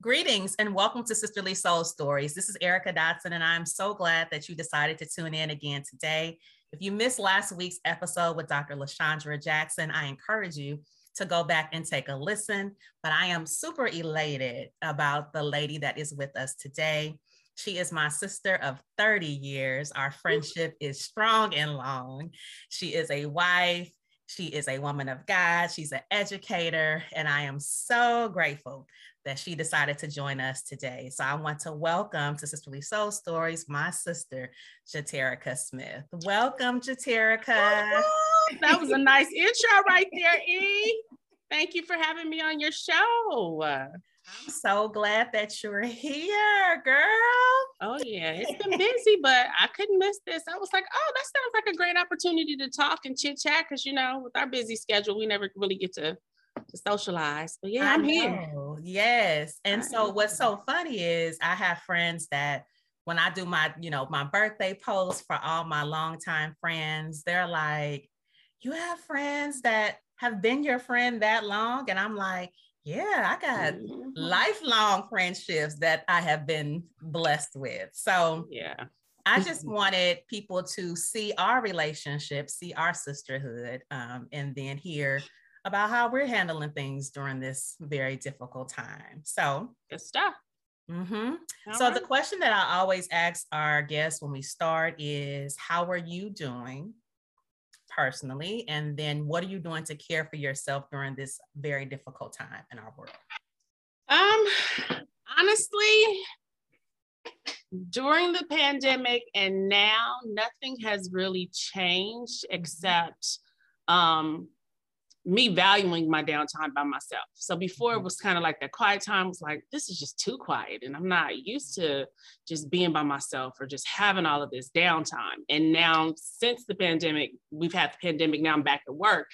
Greetings and welcome to Sisterly Soul Stories. This is Erica Dotson, and I'm so glad that you decided to tune in again today. If you missed last week's episode with Dr. LaShondra Jackson, I encourage you to go back and take a listen. But I am super elated about the lady that is with us today. She is my sister of 30 years. Our friendship is strong and long. She is a wife. She is a woman of God. She's an educator. And I am so grateful that she decided to join us today. So I want to welcome to Sisterly Soul Stories my sister, Jaterica Smith. Welcome, Jaterica. that was a nice intro right there, E. Thank you for having me on your show. I'm so glad that you're here, girl. Oh, yeah, it's been busy, but I couldn't miss this. I was like, oh, that sounds like a great opportunity to talk and chit chat because, you know, with our busy schedule, we never really get to to socialize. But yeah, I'm here. Yes. And so what's so funny is I have friends that when I do my, you know, my birthday post for all my longtime friends, they're like, you have friends that have been your friend that long? And I'm like, yeah, I got mm-hmm. lifelong friendships that I have been blessed with. So yeah. I just wanted people to see our relationship, see our sisterhood, um, and then hear about how we're handling things during this very difficult time. So, good stuff. Mm-hmm. So, right. the question that I always ask our guests when we start is How are you doing personally? And then, what are you doing to care for yourself during this very difficult time in our world? Um, honestly, during the pandemic and now, nothing has really changed except um, me valuing my downtime by myself. So before it mm-hmm. was kind of like that quiet time was like, this is just too quiet. And I'm not used to just being by myself or just having all of this downtime. And now, since the pandemic, we've had the pandemic, now I'm back at work.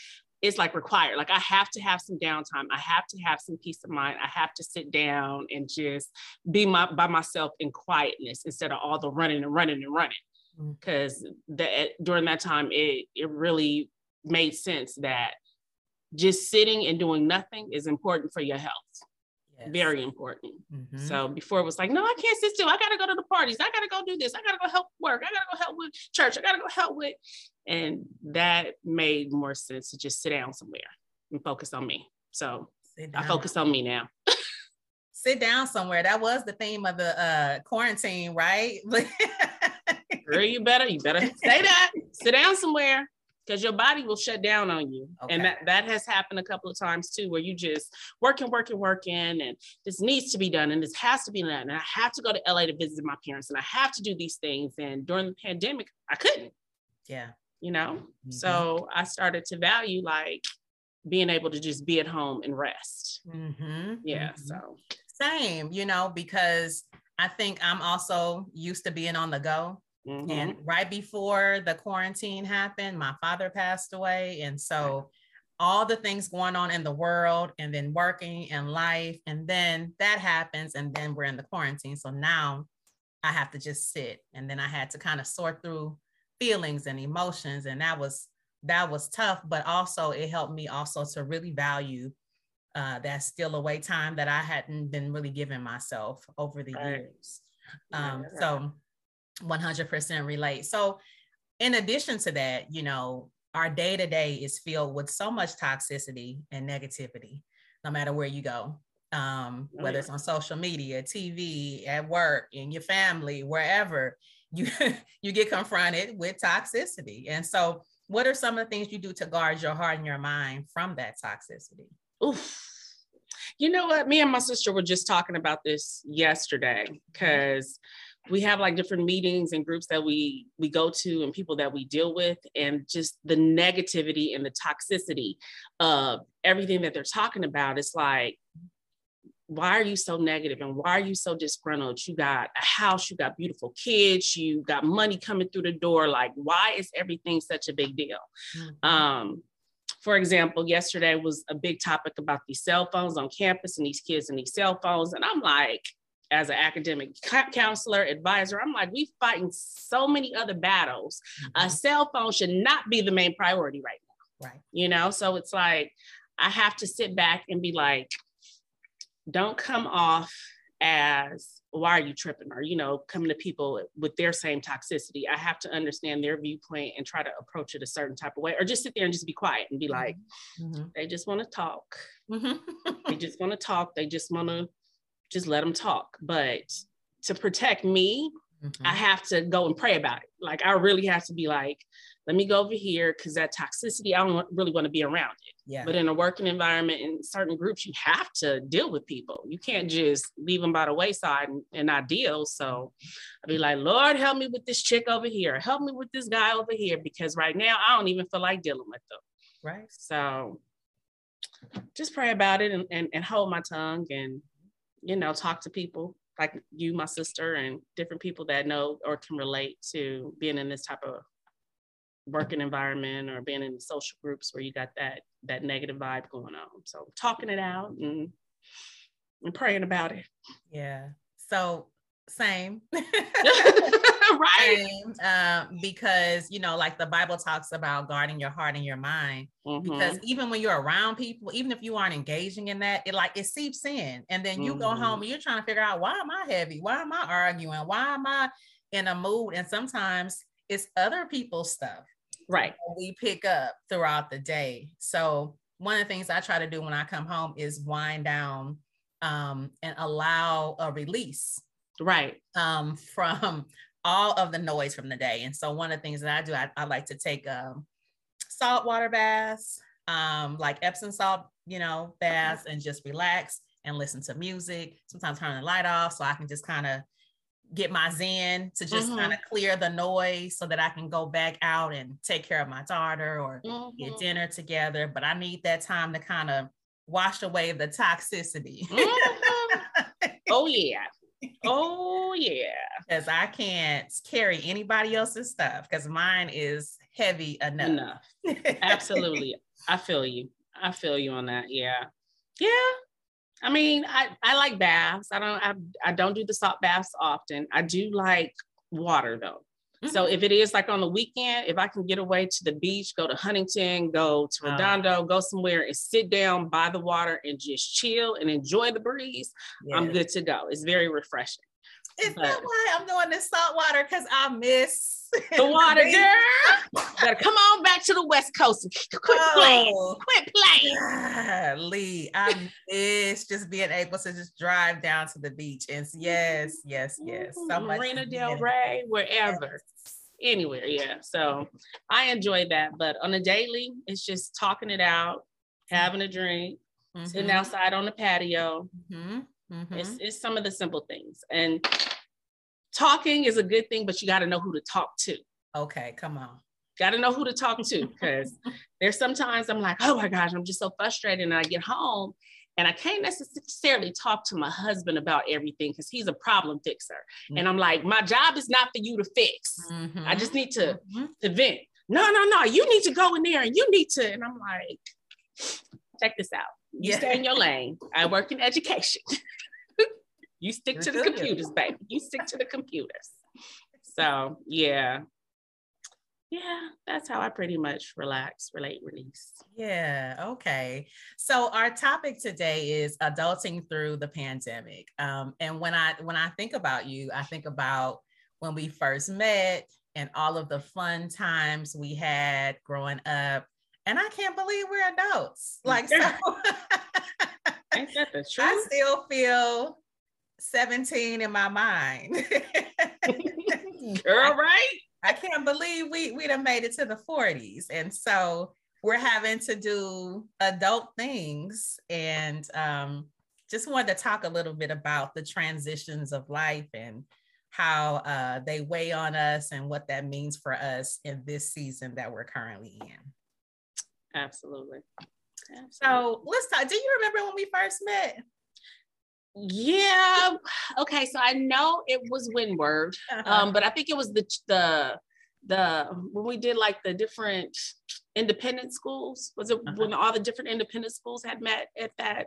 It's like required. Like I have to have some downtime. I have to have some peace of mind. I have to sit down and just be my, by myself in quietness instead of all the running and running and running. Because mm. during that time, it it really made sense that just sitting and doing nothing is important for your health. Yes. Very important. Mm-hmm. So before it was like, no, I can't sit still. I gotta go to the parties. I gotta go do this. I gotta go help work. I gotta go help with church. I gotta go help with. And that made more sense to just sit down somewhere and focus on me. So I focus on me now. sit down somewhere. That was the theme of the uh, quarantine, right? Girl, you better, you better say that. sit down somewhere because your body will shut down on you. Okay. And that, that has happened a couple of times too, where you just working, working, working, and this needs to be done, and this has to be done. And I have to go to LA to visit my parents, and I have to do these things. And during the pandemic, I couldn't. Yeah. You know? Mm-hmm. So I started to value like being able to just be at home and rest. Mm-hmm. Yeah. Mm-hmm. So same, you know, because I think I'm also used to being on the go. Mm-hmm. And right before the quarantine happened, my father passed away. And so all the things going on in the world and then working and life, and then that happens, and then we're in the quarantine. So now I have to just sit. And then I had to kind of sort through feelings and emotions. And that was that was tough, but also it helped me also to really value uh, that still away time that I hadn't been really giving myself over the right. years. Um, right. So 100% relate. So, in addition to that, you know, our day to day is filled with so much toxicity and negativity, no matter where you go. Um, oh, whether it's on social media, TV, at work, in your family, wherever you you get confronted with toxicity. And so, what are some of the things you do to guard your heart and your mind from that toxicity? Oof. You know what? Me and my sister were just talking about this yesterday because we have like different meetings and groups that we we go to and people that we deal with and just the negativity and the toxicity of everything that they're talking about it's like why are you so negative and why are you so disgruntled you got a house you got beautiful kids you got money coming through the door like why is everything such a big deal mm-hmm. um for example, yesterday was a big topic about these cell phones on campus and these kids and these cell phones. And I'm like, as an academic counselor, advisor, I'm like, we fighting so many other battles. Mm-hmm. A cell phone should not be the main priority right now. Right. You know, so it's like I have to sit back and be like, don't come off as why are you tripping or you know coming to people with their same toxicity i have to understand their viewpoint and try to approach it a certain type of way or just sit there and just be quiet and be like mm-hmm. they just want to talk mm-hmm. they just want to talk they just want to just let them talk but to protect me mm-hmm. i have to go and pray about it like i really have to be like let me go over here because that toxicity, I don't really want to be around it. Yeah. But in a working environment, in certain groups, you have to deal with people. You can't just leave them by the wayside and, and not deal. So I'd be like, Lord, help me with this chick over here. Help me with this guy over here because right now I don't even feel like dealing with them. Right. So just pray about it and, and, and hold my tongue and, you know, talk to people like you, my sister, and different people that know or can relate to being in this type of working environment or being in social groups where you got that that negative vibe going on. So talking it out and and praying about it. Yeah. So same. right. Same, uh, because you know, like the Bible talks about guarding your heart and your mind. Mm-hmm. Because even when you're around people, even if you aren't engaging in that, it like it seeps in, and then you mm-hmm. go home and you're trying to figure out why am I heavy? Why am I arguing? Why am I in a mood? And sometimes it's other people's stuff right we pick up throughout the day so one of the things i try to do when i come home is wind down um, and allow a release right um, from all of the noise from the day and so one of the things that i do i, I like to take um, salt water baths um, like epsom salt you know baths and just relax and listen to music sometimes turn the light off so i can just kind of get my zen to just mm-hmm. kind of clear the noise so that I can go back out and take care of my daughter or mm-hmm. get dinner together. But I need that time to kind of wash away the toxicity. Mm-hmm. oh, yeah. Oh, yeah. Because I can't carry anybody else's stuff because mine is heavy enough. Enough. Absolutely. I feel you. I feel you on that. Yeah. Yeah. I mean, I, I like baths. I don't I, I don't do the salt baths often. I do like water though. Mm-hmm. So if it is like on the weekend, if I can get away to the beach, go to Huntington, go to. Redondo, go somewhere and sit down by the water and just chill and enjoy the breeze, yes. I'm good to go. It's very refreshing. Is but, that why I'm doing this salt water? Because I miss the water, girl. Better come on back to the West Coast. Quit oh, playing. Quit playing. Lee, I miss just being able to just drive down to the beach. And yes, yes, yes. So Marina Del Rey, wherever. Yes. Anywhere, yeah. So I enjoy that. But on a daily, it's just talking it out, having a drink, mm-hmm. sitting outside on the patio. Mm-hmm Mm-hmm. It's, it's some of the simple things. And talking is a good thing, but you got to know who to talk to. Okay, come on. Got to know who to talk to because there's sometimes I'm like, oh my gosh, I'm just so frustrated. And I get home and I can't necessarily talk to my husband about everything because he's a problem fixer. Mm-hmm. And I'm like, my job is not for you to fix. Mm-hmm. I just need to, mm-hmm. to vent. No, no, no, you need to go in there and you need to. And I'm like, check this out. You yeah. stay in your lane. I work in education. you stick to the computers, baby. You stick to the computers. So yeah. Yeah, that's how I pretty much relax, relate, release. Yeah, okay. So our topic today is adulting through the pandemic. Um, and when I when I think about you, I think about when we first met and all of the fun times we had growing up and I can't believe we're adults. Like, so Ain't that the truth? I still feel 17 in my mind. Girl, right? I can't believe we we'd have made it to the 40s. And so we're having to do adult things. And um, just wanted to talk a little bit about the transitions of life and how uh, they weigh on us and what that means for us in this season that we're currently in. Absolutely. Absolutely. So let's talk. Do you remember when we first met? Yeah. Okay. So I know it was Windward, uh-huh. um, but I think it was the the the when we did like the different independent schools. Was it uh-huh. when all the different independent schools had met at that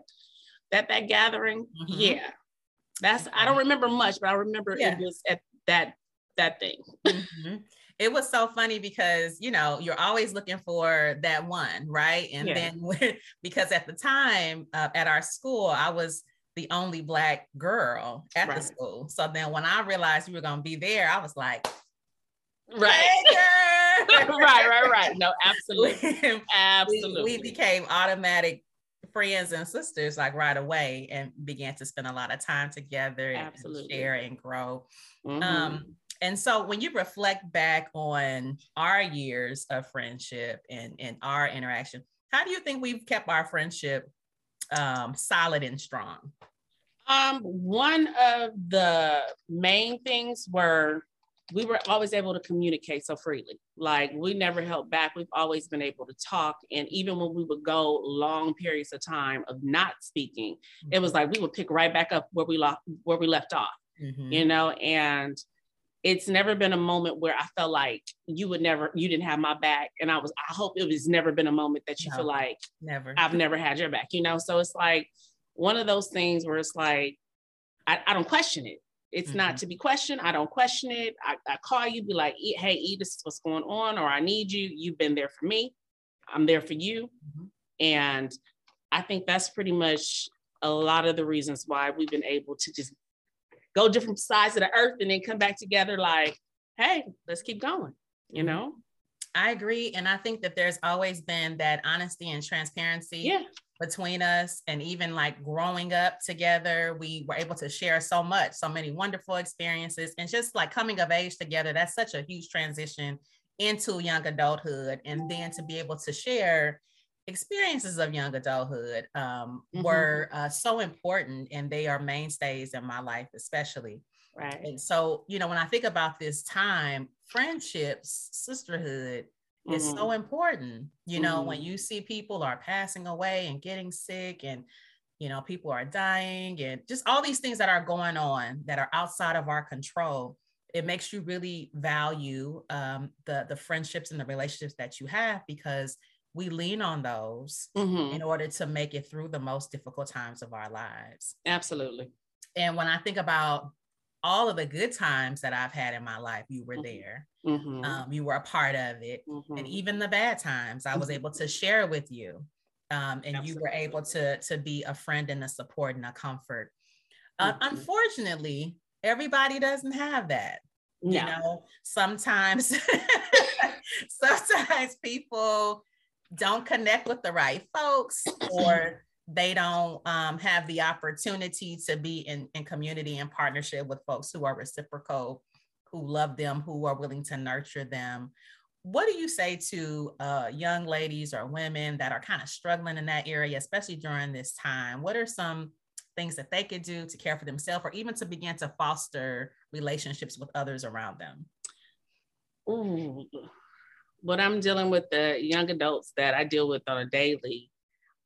that that gathering? Mm-hmm. Yeah. That's I don't remember much, but I remember yeah. it was at that that thing. Mm-hmm it was so funny because you know you're always looking for that one right and yeah. then because at the time uh, at our school i was the only black girl at right. the school. So then when I realized we were going to be there, I was like, right. Hey, right, right, right. No, absolutely. absolutely. We, we, became automatic friends and sisters like right away and began to spend a lot of time together absolutely. and share and grow. Mm-hmm. Um, and so when you reflect back on our years of friendship and, and our interaction, how do you think we've kept our friendship um, solid and strong? Um, one of the main things were we were always able to communicate so freely. Like we never held back. We've always been able to talk. And even when we would go long periods of time of not speaking, mm-hmm. it was like we would pick right back up where we left where we left off. Mm-hmm. You know, and it's never been a moment where I felt like you would never, you didn't have my back. And I was, I hope it was never been a moment that you no, feel like never, I've never had your back, you know? So it's like one of those things where it's like, I, I don't question it. It's mm-hmm. not to be questioned. I don't question it. I, I call you, be like, hey, E, this is what's going on, or I need you. You've been there for me. I'm there for you. Mm-hmm. And I think that's pretty much a lot of the reasons why we've been able to just go different sides of the earth and then come back together like, hey, let's keep going, you mm-hmm. know? I agree. And I think that there's always been that honesty and transparency yeah. between us. And even like growing up together, we were able to share so much, so many wonderful experiences. And just like coming of age together, that's such a huge transition into young adulthood. And then to be able to share experiences of young adulthood um, mm-hmm. were uh, so important and they are mainstays in my life especially right and so you know when i think about this time friendships sisterhood mm-hmm. is so important you know mm-hmm. when you see people are passing away and getting sick and you know people are dying and just all these things that are going on that are outside of our control it makes you really value um, the the friendships and the relationships that you have because we lean on those mm-hmm. in order to make it through the most difficult times of our lives. Absolutely. And when I think about all of the good times that I've had in my life, you were mm-hmm. there. Mm-hmm. Um, you were a part of it. Mm-hmm. And even the bad times, I was able to mm-hmm. share with you. Um, and Absolutely. you were able to, to be a friend and a support and a comfort. Uh, mm-hmm. unfortunately, everybody doesn't have that. No. You know, sometimes, sometimes people don't connect with the right folks or they don't um, have the opportunity to be in, in community and partnership with folks who are reciprocal, who love them, who are willing to nurture them. What do you say to uh, young ladies or women that are kind of struggling in that area, especially during this time? What are some things that they could do to care for themselves or even to begin to foster relationships with others around them? Ooh, what I'm dealing with the young adults that I deal with on a daily,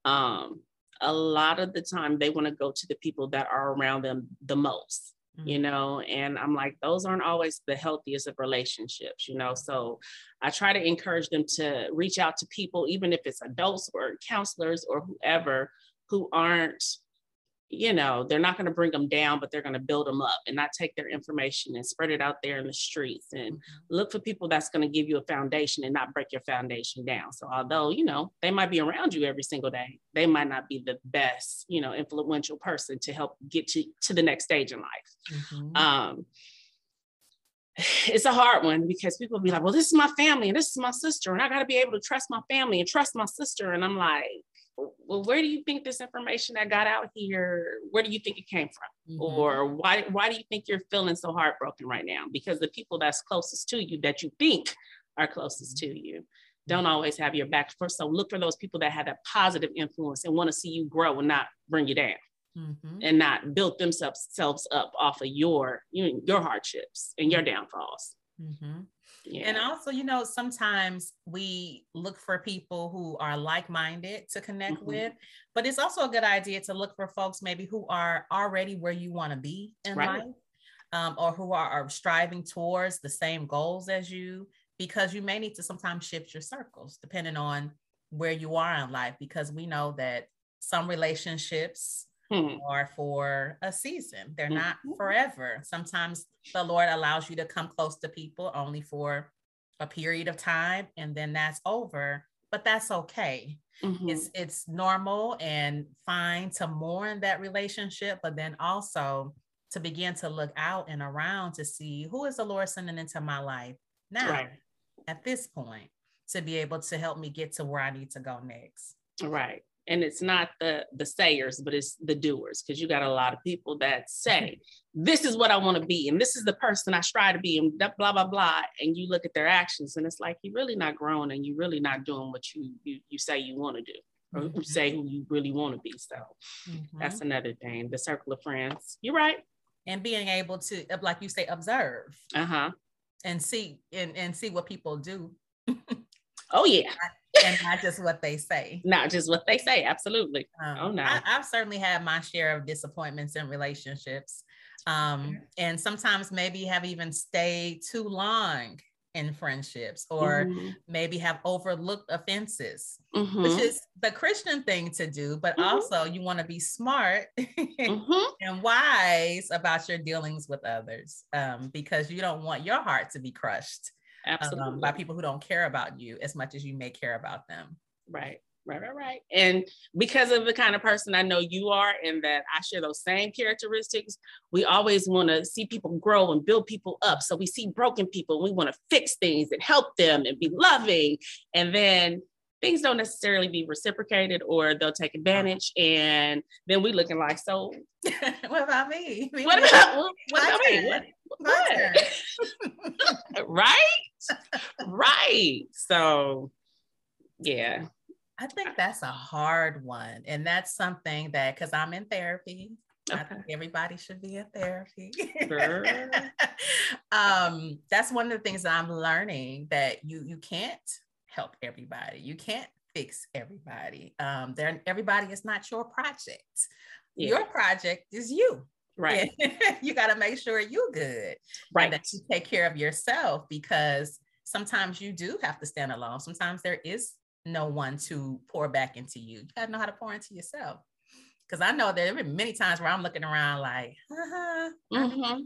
um, a lot of the time they want to go to the people that are around them the most, mm-hmm. you know, and I'm like, those aren't always the healthiest of relationships, you know. So I try to encourage them to reach out to people, even if it's adults or counselors or whoever who aren't you know, they're not going to bring them down, but they're going to build them up and not take their information and spread it out there in the streets and mm-hmm. look for people that's going to give you a foundation and not break your foundation down. So, although, you know, they might be around you every single day, they might not be the best, you know, influential person to help get to, to the next stage in life. Mm-hmm. Um, it's a hard one because people be like, well, this is my family and this is my sister, and I got to be able to trust my family and trust my sister. And I'm like, well, where do you think this information that got out here, where do you think it came from? Mm-hmm. Or why, why do you think you're feeling so heartbroken right now? Because the people that's closest to you that you think are closest mm-hmm. to you don't always have your back first. So look for those people that have a positive influence and want to see you grow and not bring you down. Mm-hmm. And not build themselves up off of your you your hardships and your downfalls. Mm-hmm. Yeah. And also, you know, sometimes we look for people who are like minded to connect mm-hmm. with, but it's also a good idea to look for folks maybe who are already where you want to be in right. life um, or who are, are striving towards the same goals as you, because you may need to sometimes shift your circles depending on where you are in life, because we know that some relationships hmm. are for a season. They're mm-hmm. not forever. Sometimes the Lord allows you to come close to people only for a period of time and then that's over, but that's okay. mm-hmm. it's it's normal and fine to mourn that relationship but then also to begin to look out and around to see who is the lord sending into my life now right. at this point to be able to help me get to where i need to go next right and it's not the the sayers but it's the doers because you got a lot of people that say this is what i want to be and this is the person i strive to be and blah blah blah and you look at their actions and it's like you're really not growing and you're really not doing what you you, you say you want to do or mm-hmm. say who you really want to be so mm-hmm. that's another thing the circle of friends. You're right. And being able to like you say observe. Uh-huh. And see and, and see what people do. Oh yeah and not just what they say. Not just what they say. Absolutely. Um, oh no. I, have certainly had my share of disappointments in relationships. Um, and sometimes maybe have even stayed too long in friendships or mm-hmm. maybe have overlooked offenses, mm-hmm. which is the Christian thing to do, but mm-hmm. also you want to be smart mm-hmm. and wise about your dealings with others um, because you don't want your heart to be crushed Absolutely. Um, by people who don't care about you as much as you may care about them. Right. Right, right, right. And because of the kind of person I know you are, and that I share those same characteristics, we always want to see people grow and build people up. So we see broken people, we want to fix things and help them and be loving. And then things don't necessarily be reciprocated or they'll take advantage. And then we looking like, so what about me? What about, what, what about me? What, what? right? right. So yeah. I think that's a hard one. And that's something that because I'm in therapy. Okay. I think everybody should be in therapy. Sure. um, that's one of the things that I'm learning that you you can't help everybody. You can't fix everybody. Um, there everybody is not your project. Yeah. Your project is you. Right. you got to make sure you're good. Right. that you take care of yourself because sometimes you do have to stand alone. Sometimes there is no one to pour back into you. You got to know how to pour into yourself. Because I know there have been many times where I'm looking around like, uh-huh, mm-hmm.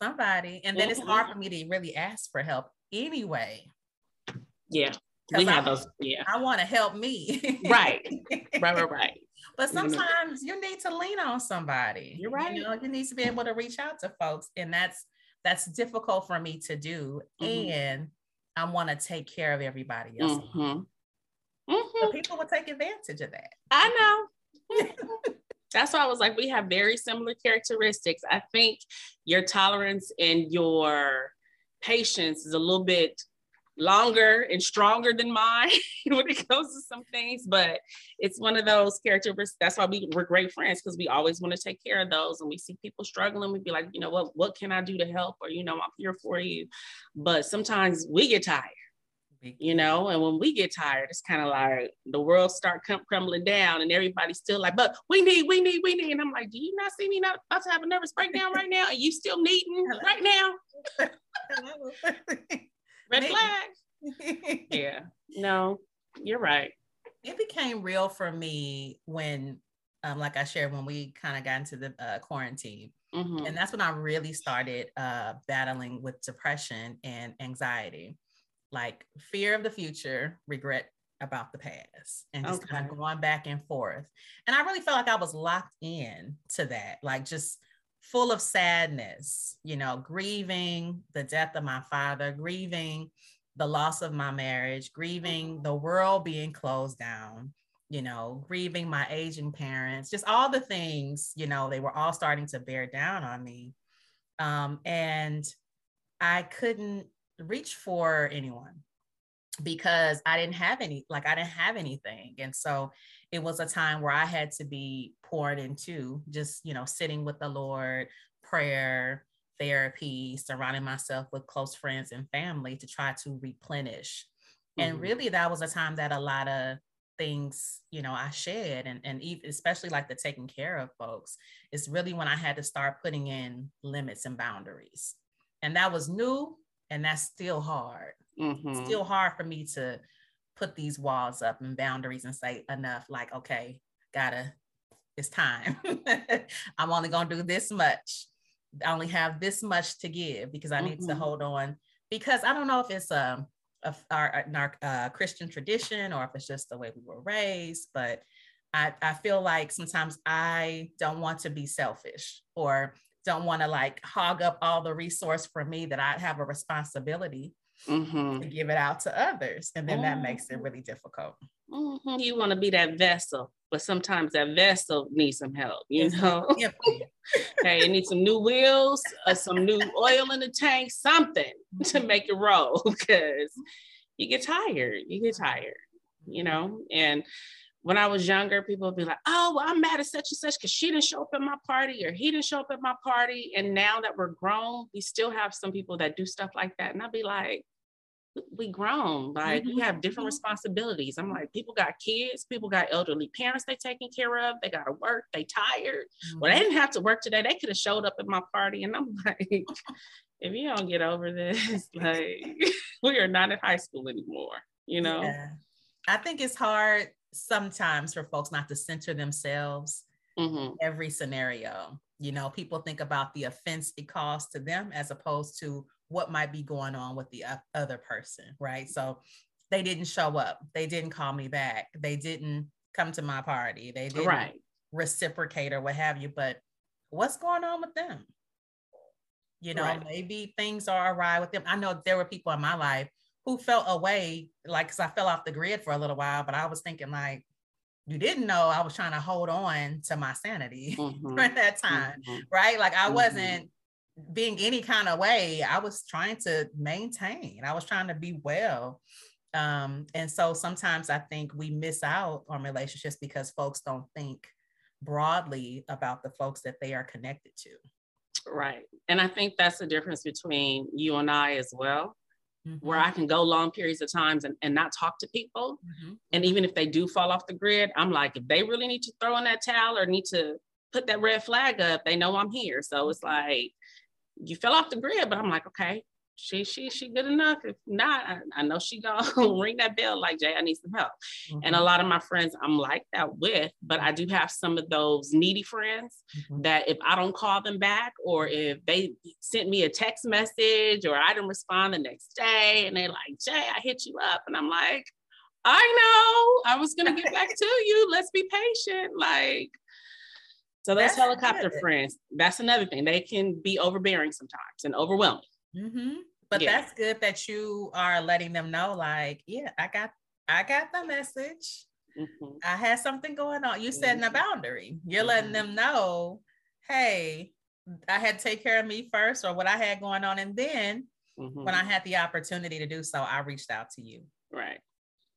somebody. And then mm-hmm. it's hard for me to really ask for help anyway. Yeah. We have I, those. Yeah. I want to help me. right. Right, right, right. But sometimes you need to lean on somebody. You're right. You know, you need to be able to reach out to folks. And that's that's difficult for me to do. Mm-hmm. And I want to take care of everybody else. Mm-hmm. Mm-hmm. So people will take advantage of that. I know. That's why I was like, we have very similar characteristics. I think your tolerance and your patience is a little bit longer and stronger than mine when it comes to some things, but it's one of those characteristics. That's why we, we're great friends because we always want to take care of those. And we see people struggling, we'd be like, you know what, what can I do to help? Or, you know, I'm here for you. But sometimes we get tired. You know, and when we get tired, it's kind of like the world start crumbling down, and everybody's still like, "But we need, we need, we need." And I'm like, "Do you not see me not about to have a nervous breakdown right now? And you still needing right now?" Red flag. yeah. No, you're right. It became real for me when, um, like I shared, when we kind of got into the uh, quarantine. Mm-hmm. And that's when I really started uh, battling with depression and anxiety, like fear of the future, regret about the past, and just okay. kind of going back and forth. And I really felt like I was locked in to that, like just full of sadness, you know, grieving the death of my father, grieving the loss of my marriage, grieving the world being closed down, you know, grieving my aging parents, just all the things, you know, they were all starting to bear down on me. Um, and I couldn't reach for anyone because I didn't have any, like, I didn't have anything. And so it was a time where I had to be poured into, just, you know, sitting with the Lord, prayer, therapy, surrounding myself with close friends and family to try to replenish. Mm-hmm. And really, that was a time that a lot of things, you know, I shared, and, and especially like the taking care of folks, is really when I had to start putting in limits and boundaries. And that was new, and that's still hard. Mm-hmm. Still hard for me to put these walls up and boundaries and say enough like okay gotta it's time i'm only gonna do this much i only have this much to give because i need mm-hmm. to hold on because i don't know if it's a of our, our uh, Christian tradition or if it's just the way we were raised. But I, I feel like sometimes I don't want to be selfish or don't want to like hog up all the resource for me that I have a responsibility mm-hmm. to give it out to others. And then mm-hmm. that makes it really difficult. Mm-hmm. You want to be that vessel, but sometimes that vessel needs some help, you know? hey, you need some new wheels, or some new oil in the tank, something to mm-hmm. make it roll because you get tired. You get tired, you know? And when I was younger, people would be like, oh, well, I'm mad at such and such because she didn't show up at my party or he didn't show up at my party. And now that we're grown, we still have some people that do stuff like that. And I'd be like, we grown, like mm-hmm. we have different mm-hmm. responsibilities. I'm like, people got kids, people got elderly parents they taking care of, they gotta work, they tired. Mm-hmm. Well, they didn't have to work today. They could have showed up at my party. And I'm like, if you don't get over this, like we are not in high school anymore, you know? Yeah. I think it's hard sometimes for folks not to center themselves mm-hmm. every scenario. You know, people think about the offense it caused to them as opposed to what might be going on with the other person, right? So they didn't show up, they didn't call me back, they didn't come to my party, they didn't right. reciprocate or what have you. But what's going on with them? You know, right. maybe things are awry with them. I know there were people in my life who felt away, like, because I fell off the grid for a little while, but I was thinking, like, you didn't know I was trying to hold on to my sanity mm-hmm. during that time, mm-hmm. right? Like, I mm-hmm. wasn't being any kind of way. I was trying to maintain, I was trying to be well. Um, and so sometimes I think we miss out on relationships because folks don't think broadly about the folks that they are connected to. Right. And I think that's the difference between you and I as well mm-hmm. where I can go long periods of times and, and not talk to people. Mm-hmm. And even if they do fall off the grid, I'm like, if they really need to throw in that towel or need to put that red flag up, they know I'm here. So it's like, you fell off the grid, but I'm like, okay, she she she good enough. If not, I, I know she gonna ring that bell like Jay, I need some help. Mm-hmm. And a lot of my friends I'm like that with, but I do have some of those needy friends mm-hmm. that if I don't call them back or if they sent me a text message or I didn't respond the next day and they're like, Jay, I hit you up. And I'm like, I know I was gonna get back to you. Let's be patient. Like so those that's helicopter good. friends, that's another thing. They can be overbearing sometimes and overwhelming. Mm-hmm. But yeah. that's good that you are letting them know, like, yeah, I got, I got the message. Mm-hmm. I had something going on. You setting mm-hmm. a boundary. You're letting mm-hmm. them know, hey, I had to take care of me first, or what I had going on, and then when I mm-hmm. had the opportunity to do so, I reached out to you. Right.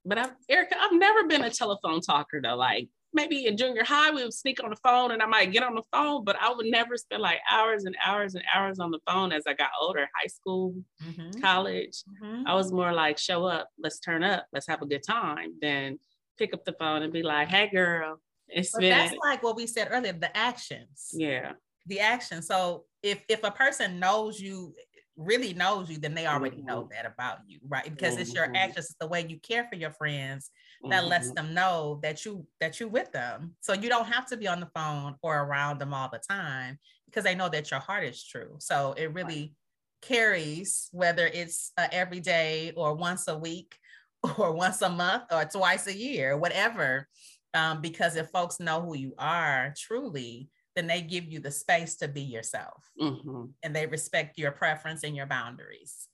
But I've, Erica, I've never been a telephone talker though. Like maybe in junior high, we would sneak on the phone and I might get on the phone, but I would never spend like hours and hours and hours on the phone as I got older, high school, mm-hmm. college. Mm-hmm. I was more like, show up, let's turn up, let's have a good time, than pick up the phone and be like, hey, girl, it's but been. That's like what we said earlier the actions. Yeah. The action. So if if a person knows you really knows you, then they already mm-hmm. know that about you, right? Because it's your mm-hmm. actions, it's the way you care for your friends that mm-hmm. lets them know that you that you with them. So you don't have to be on the phone or around them all the time because they know that your heart is true. So it really carries whether it's uh, every day or once a week or once a month or twice a year, whatever. Um, because if folks know who you are truly, then they give you the space to be yourself mm-hmm. and they respect your preference and your boundaries.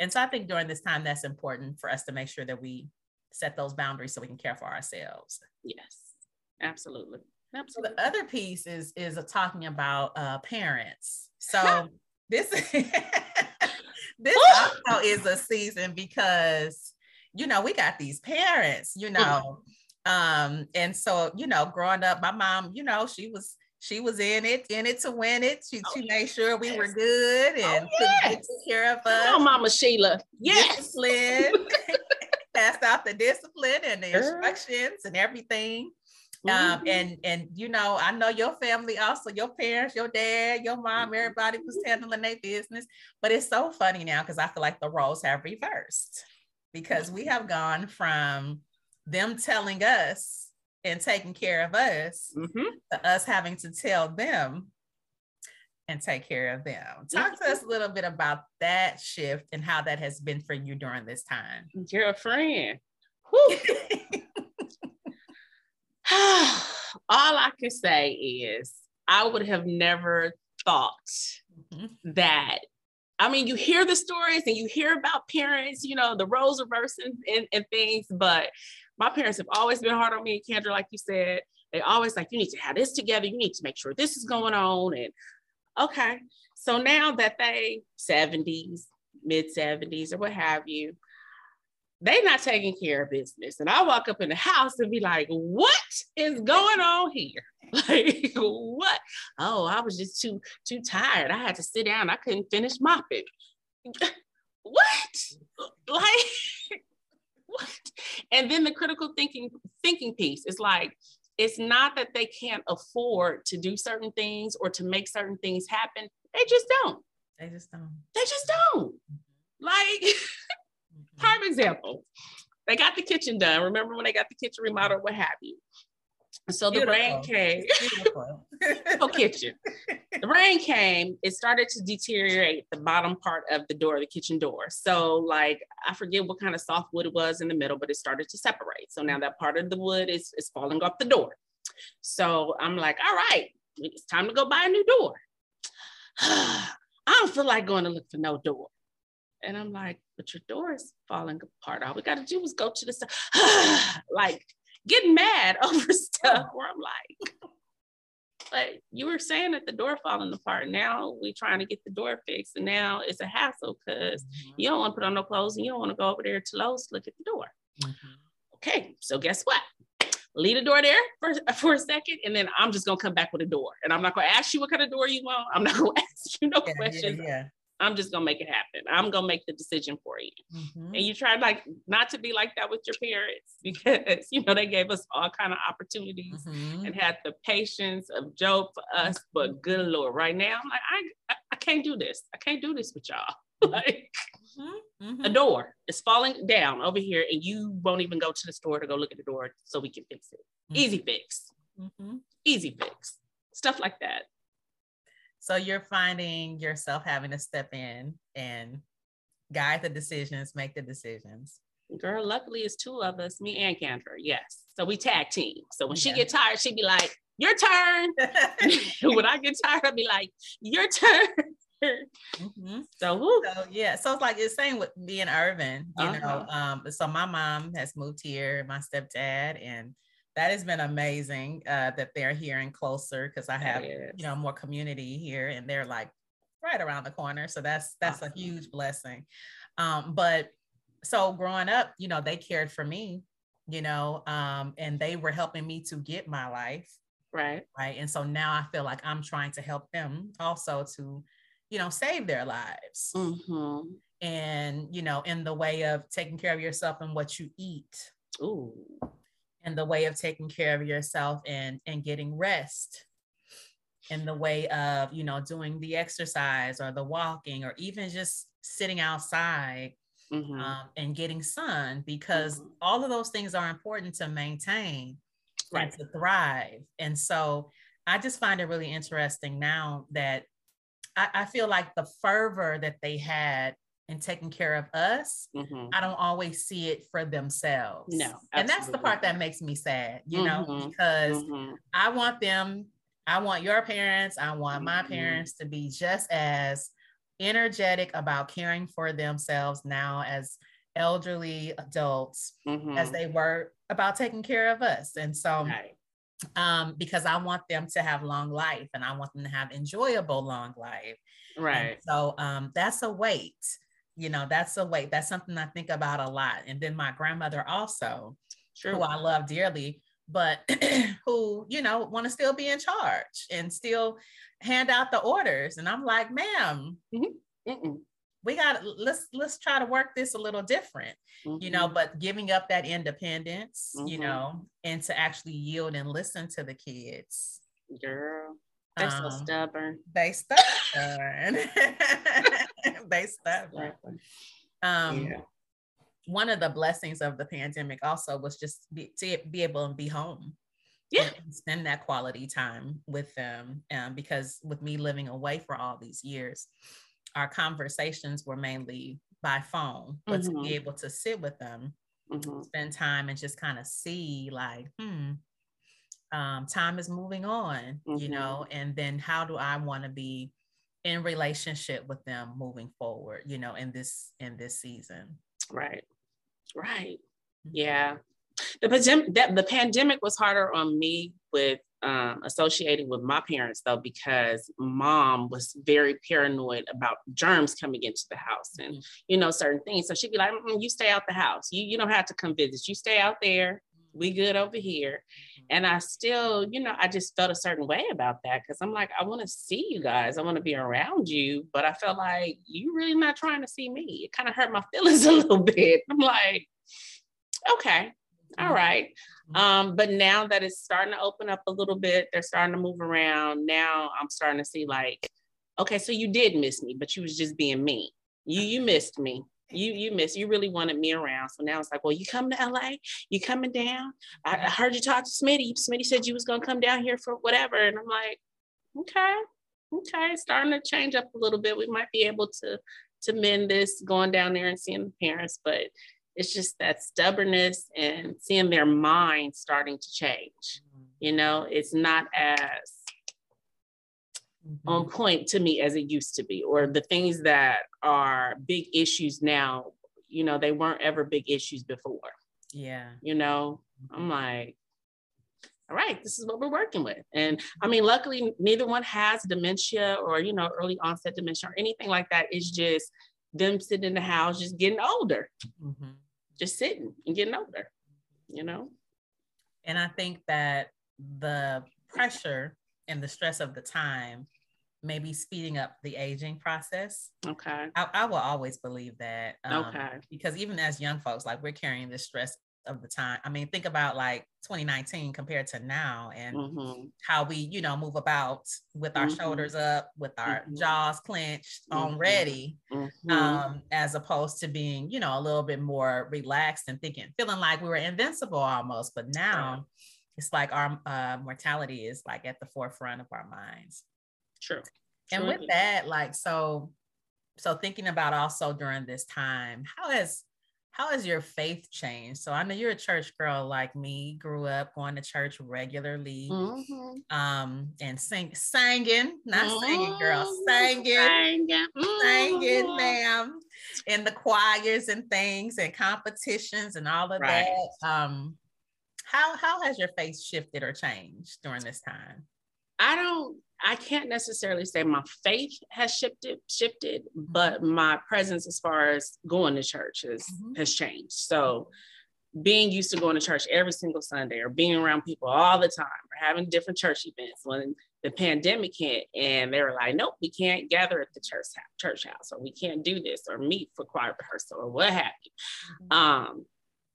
And so I think during this time, that's important for us to make sure that we set those boundaries so we can care for ourselves. Yes, absolutely. Absolutely. So the other piece is is talking about uh, parents. So this this also is a season because you know we got these parents, you know, um, and so you know, growing up, my mom, you know, she was she was in it, in it to win it. She, oh, she made sure we yes. were good oh, and oh, yes. took care of us. Oh, Mama Sheila. Yes. Passed out the discipline and the instructions and everything. Um, mm-hmm. Um, and and you know, I know your family also, your parents, your dad, your mom, mm-hmm. everybody was handling their business. But it's so funny now because I feel like the roles have reversed because we have gone from them telling us and taking care of us mm-hmm. to us having to tell them. And take care of them. Talk to us a little bit about that shift and how that has been for you during this time. You're a friend. All I can say is I would have never thought mm-hmm. that. I mean, you hear the stories and you hear about parents, you know, the roles reversing and, and things, but my parents have always been hard on me and Kendra, like you said. They always like, you need to have this together. You need to make sure this is going on. And okay. So now that they 70s, mid 70s, or what have you, they not taking care of business. And I walk up in the house and be like, what is going on here? Like, what? Oh, I was just too too tired. I had to sit down. I couldn't finish mopping. what? Like what? And then the critical thinking thinking piece is like, it's not that they can't afford to do certain things or to make certain things happen. They just don't. They just don't. They just don't. Mm-hmm. Like mm-hmm. Prime example, they got the kitchen done. Remember when they got the kitchen remodeled, what have you? So the Beautiful. rain came. Beautiful. kitchen. The rain came. It started to deteriorate the bottom part of the door, the kitchen door. So, like, I forget what kind of soft wood it was in the middle, but it started to separate. So now that part of the wood is, is falling off the door. So I'm like, all right, it's time to go buy a new door. I don't feel like going to look for no door. And I'm like, but your door is falling apart. All we got to do is go to the side. like getting mad over stuff where I'm like, but you were saying that the door falling apart. Now we trying to get the door fixed, and now it's a hassle because mm-hmm. you don't want to put on no clothes and you don't want to go over there to Lowe's look at the door. Mm-hmm. Okay, so guess what? Leave the door there for, for a second, and then I'm just gonna come back with a door. And I'm not gonna ask you what kind of door you want. I'm not gonna ask you no yeah, questions. Yeah, yeah. I'm just gonna make it happen. I'm gonna make the decision for you. Mm-hmm. And you try like not to be like that with your parents because you know they gave us all kind of opportunities mm-hmm. and had the patience of Job for us. But mm-hmm. good Lord, right now I'm like I I, can't do this. I can't do this with y'all. like mm-hmm. mm-hmm. a door is falling down over here, and you won't even go to the store to go look at the door so we can fix it. Easy mm-hmm. fix. Easy fix. Stuff like that. So you're finding yourself having to step in and guide the decisions, make the decisions. Girl, luckily it's two of us, me and Kendra. Yes. So we tag team. So when yeah. she get tired, she'd be like, your turn. when I get tired, I'll be like, your turn. Mm-hmm. So, so, yeah, so it's like it's same with me and Irvin, you uh-huh. know. Um, so my mom has moved here, my stepdad, and that has been amazing uh, that they're here and closer because I have you know more community here and they're like right around the corner. So that's that's awesome. a huge blessing. Um, but so growing up, you know, they cared for me, you know, um, and they were helping me to get my life. Right. Right. And so now I feel like I'm trying to help them also to, you know, save their lives. Mm-hmm. And, you know, in the way of taking care of yourself and what you eat. Ooh and the way of taking care of yourself and and getting rest in the way of you know doing the exercise or the walking or even just sitting outside mm-hmm. um, and getting sun because mm-hmm. all of those things are important to maintain right. and to thrive and so i just find it really interesting now that I, I feel like the fervor that they had and taking care of us, mm-hmm. I don't always see it for themselves. No. Absolutely. And that's the part that makes me sad, you mm-hmm. know, because mm-hmm. I want them, I want your parents, I want my mm-hmm. parents to be just as energetic about caring for themselves now as elderly adults as mm-hmm. they were about taking care of us. And so right. um, because I want them to have long life and I want them to have enjoyable long life. Right. And so um, that's a weight you know that's a way that's something i think about a lot and then my grandmother also True. who i love dearly but who you know want to still be in charge and still hand out the orders and i'm like ma'am mm-hmm. we got let's let's try to work this a little different mm-hmm. you know mm-hmm. but giving up that independence mm-hmm. you know and to actually yield and listen to the kids girl they're um, so stubborn. They stubborn. they stubborn. Um, yeah. One of the blessings of the pandemic also was just be, to be able to be home. yeah spend that quality time with them um, because with me living away for all these years our conversations were mainly by phone but mm-hmm. to be mm-hmm. able to sit with them mm-hmm. spend time and just kind of see like hmm um, time is moving on mm-hmm. you know and then how do i want to be in relationship with them moving forward you know in this in this season? Right. Right. Mm-hmm. yeah. The pandemic that the pandemic was harder on me with um, associating with my parents though because mom was very paranoid about germs coming into the house and mm-hmm. you know certain things. So she'd be like you stay out the house. You, you don't have to come visit. You stay out there we good over here mm-hmm. and i still you know i just felt a certain way about that because i'm like i want to see you guys i want to be around you but i felt like you really not trying to see me it kind of hurt my feelings a little bit i'm like okay all mm-hmm. right. Mm-hmm. Um, but now that it's starting to open up a little bit, they're starting to move around. Now I'm starting to see like, okay, so you did miss me, but you was just being mean. You you missed me. You you missed. You really wanted me around. So now it's like, well, you coming to LA? You coming down? I, I heard you talk to Smitty. Smitty said you was gonna come down here for whatever, and I'm like, okay, okay, starting to change up a little bit. We might be able to to mend this going down there and seeing the parents, but it's just that stubbornness and seeing their mind starting to change. Mm-hmm. You know, it's not as mm-hmm. on point to me as it used to be, or the things that are big issues now, you know, they weren't ever big issues before. Yeah. You know, I'm like, all right, this is what we're working with. And I mean, luckily, neither one has dementia or, you know, early onset dementia or anything like that. It's just them sitting in the house, just getting older. Mm-hmm just sitting and getting older, you know? And I think that the pressure and the stress of the time maybe speeding up the aging process. Okay. I, I will always believe that. Um, okay. Because even as young folks, like we're carrying this stress of the time. I mean, think about like 2019 compared to now and mm-hmm. how we, you know, move about with our mm-hmm. shoulders up, with our mm-hmm. jaws clenched on mm-hmm. ready, mm-hmm. um, as opposed to being, you know, a little bit more relaxed and thinking, feeling like we were invincible almost. But now it's like our uh, mortality is like at the forefront of our minds. True. And True. with that, like, so, so thinking about also during this time, how has how has your faith changed? So I know you're a church girl like me, grew up going to church regularly, mm-hmm. um, and sing, singing, not mm-hmm. singing, girl, singing, singing, mm-hmm. singing, ma'am, in the choirs and things and competitions and all of right. that. Um, how how has your faith shifted or changed during this time? I don't I can't necessarily say my faith has shifted, shifted, but my presence as far as going to church has, mm-hmm. has changed. So being used to going to church every single Sunday or being around people all the time or having different church events when the pandemic hit and they were like, nope, we can't gather at the church church house or we can't do this or meet for choir rehearsal or what have you. Mm-hmm. Um,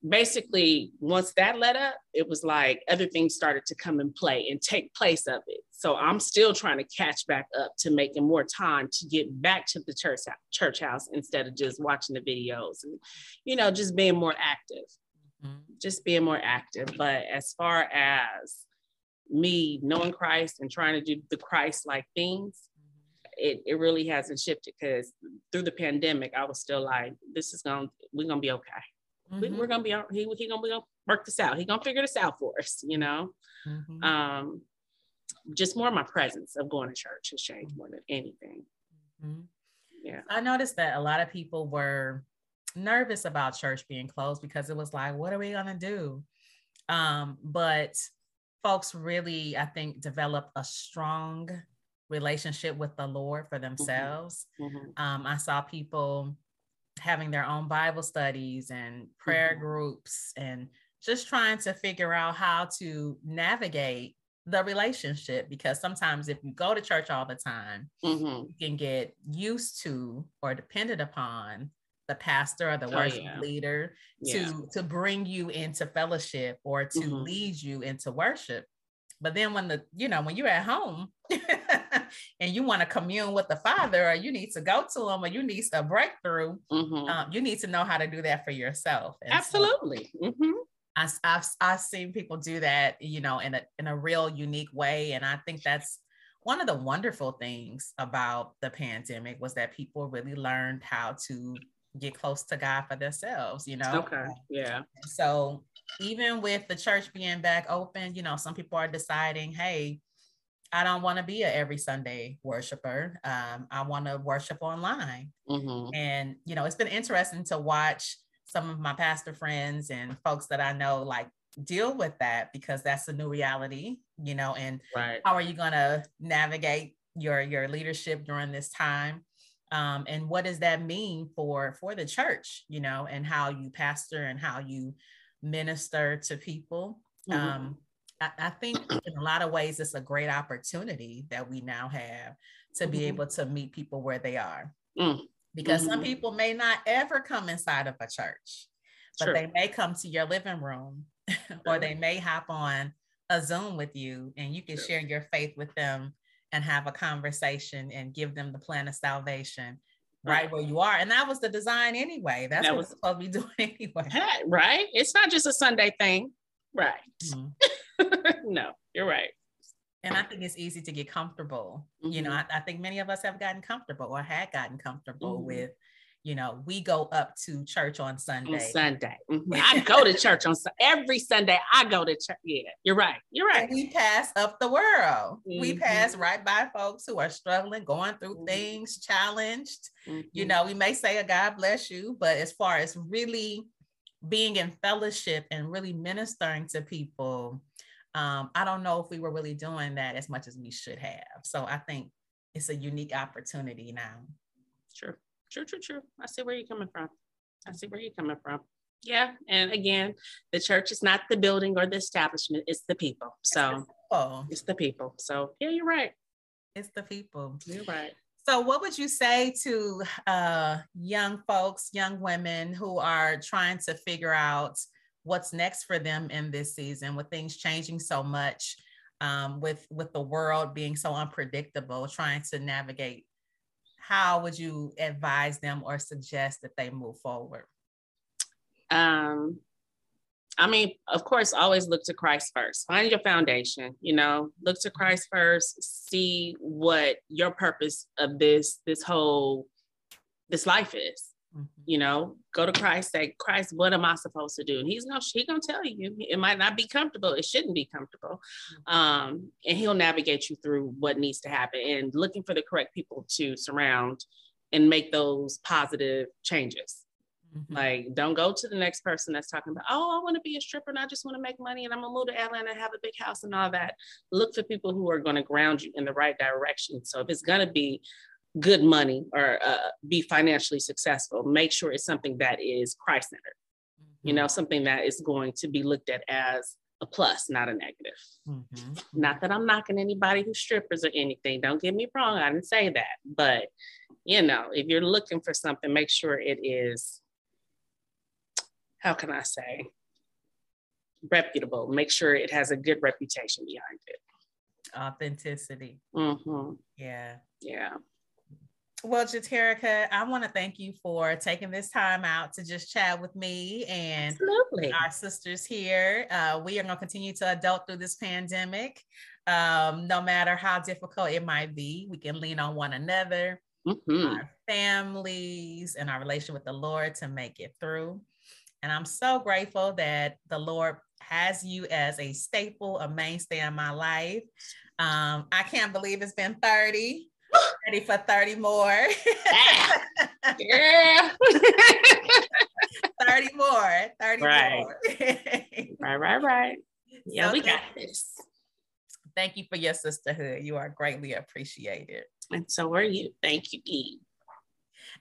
basically once that let up it was like other things started to come and play and take place of it so i'm still trying to catch back up to making more time to get back to the church church house instead of just watching the videos and you know just being more active mm-hmm. just being more active but as far as me knowing christ and trying to do the christ like things it, it really hasn't shifted because through the pandemic i was still like this is gonna we're gonna be okay Mm-hmm. We, are gonna be he he gonna be gonna work this out. He gonna figure this out for us, you know. Mm-hmm. Um, just more my presence of going to church has changed more than anything. Mm-hmm. Yeah, I noticed that a lot of people were nervous about church being closed because it was like, what are we gonna do? Um, but folks really, I think, developed a strong relationship with the Lord for mm-hmm. themselves. Mm-hmm. Um, I saw people having their own Bible studies and prayer mm-hmm. groups and just trying to figure out how to navigate the relationship because sometimes if you go to church all the time mm-hmm. you can get used to or dependent upon the pastor or the oh, worship oh, yeah. leader yeah. to to bring you into fellowship or to mm-hmm. lead you into worship but then when the, you know, when you're at home and you want to commune with the Father, or you need to go to Him, or you need a breakthrough, mm-hmm. um, you need to know how to do that for yourself. And Absolutely. So, mm-hmm. I, I've, I've seen people do that, you know, in a, in a real unique way. And I think that's one of the wonderful things about the pandemic was that people really learned how to get close to God for themselves, you know? Okay. Yeah. So even with the church being back open, you know, some people are deciding, hey, I don't want to be a every Sunday worshiper. Um, I want to worship online. Mm-hmm. And, you know, it's been interesting to watch some of my pastor friends and folks that I know like deal with that because that's a new reality, you know, and right. how are you going to navigate your your leadership during this time? Um, and what does that mean for for the church, you know, and how you pastor and how you minister to people? Mm-hmm. Um, I, I, think in a lot of ways it's a great opportunity that we now have to mm-hmm. be able to meet people where they are. Mm because mm-hmm. some people may not ever come inside of a church, but sure. they may come to your living room or they may hop on a Zoom with you and you can sure. share your faith with them and have a conversation and give them the plan of salvation right, where you are. And that was the design anyway. That's that what was supposed to be doing anyway. Right. It's not just a Sunday thing. Right. Mm-hmm. no, you're right and I think it's easy to get comfortable. Mm-hmm. You know, mm-hmm. I, I, think many of us have gotten comfortable or had gotten comfortable mm-hmm. with, you know, we go up to church on Sunday. On Sunday. Mm-hmm. I go to church on every Sunday. I go to church. Yeah, you're right. You're right. And we pass up the world. We mm-hmm. pass right by folks who are struggling, going through mm-hmm. things, challenged. You know, we may say a God bless you, but as far as really being in fellowship and really ministering to people, um, I don't know if we were really doing that as much as we should have. So I think it's a unique opportunity now. True, true, true, true. I see where you're coming from. I see where you're coming from. Yeah. And again, the church is not the building or the establishment, it's the people. So it's, it's the people. So yeah, you're right. It's the people. You're right. So, what would you say to uh, young folks, young women who are trying to figure out what's next for them in this season with things changing so much um, with with the world being so unpredictable trying to navigate how would you advise them or suggest that they move forward um I mean, of course, always look to Christ first. Find your foundation, you know, look to Christ first, see what your purpose of this, this whole, this life is. Mm-hmm. You know, go to Christ, say, Christ, what am I supposed to do? And he's gonna he gonna tell you. It might not be comfortable. It shouldn't be comfortable. Mm-hmm. Um, and he'll navigate you through what needs to happen and looking for the correct people to surround and make those positive changes. Mm-hmm. Like, don't go to the next person that's talking about, oh, I want to be a stripper and I just want to make money and I'm gonna move to Atlanta and have a big house and all that. Look for people who are going to ground you in the right direction. So if it's gonna be good money or uh, be financially successful, make sure it's something that is Christ centered. Mm-hmm. You know, something that is going to be looked at as a plus, not a negative. Mm-hmm. Not that I'm knocking anybody who's strippers or anything. Don't get me wrong. I didn't say that. But, you know, if you're looking for something, make sure it is, how can I say, reputable. Make sure it has a good reputation behind it. Authenticity. Mm-hmm. Yeah. Yeah. Well, Jeterica, I want to thank you for taking this time out to just chat with me and Absolutely. our sisters here. Uh, we are going to continue to adult through this pandemic. Um, no matter how difficult it might be, we can lean on one another, mm-hmm. our families, and our relation with the Lord to make it through. And I'm so grateful that the Lord has you as a staple, a mainstay in my life. Um, I can't believe it's been 30 ready for 30 more. yeah. 30 more. 30 right. more. right, right, right. Yeah, so we got this. Thank you for your sisterhood. You are greatly appreciated. And so are you. Thank you, Eve.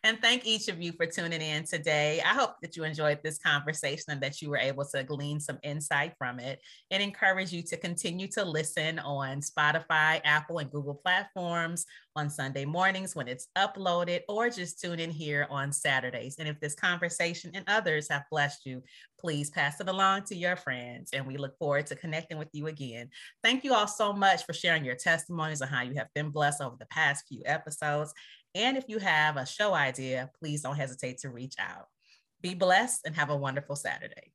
And thank each of you for tuning in today. I hope that you enjoyed this conversation and that you were able to glean some insight from it and encourage you to continue to listen on Spotify, Apple, and Google platforms on Sunday mornings when it's uploaded, or just tune in here on Saturdays. And if this conversation and others have blessed you, please pass it along to your friends. And we look forward to connecting with you again. Thank you all so much for sharing your testimonies on how you have been blessed over the past few episodes. And if you have a show idea, please don't hesitate to reach out. Be blessed and have a wonderful Saturday.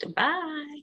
Goodbye.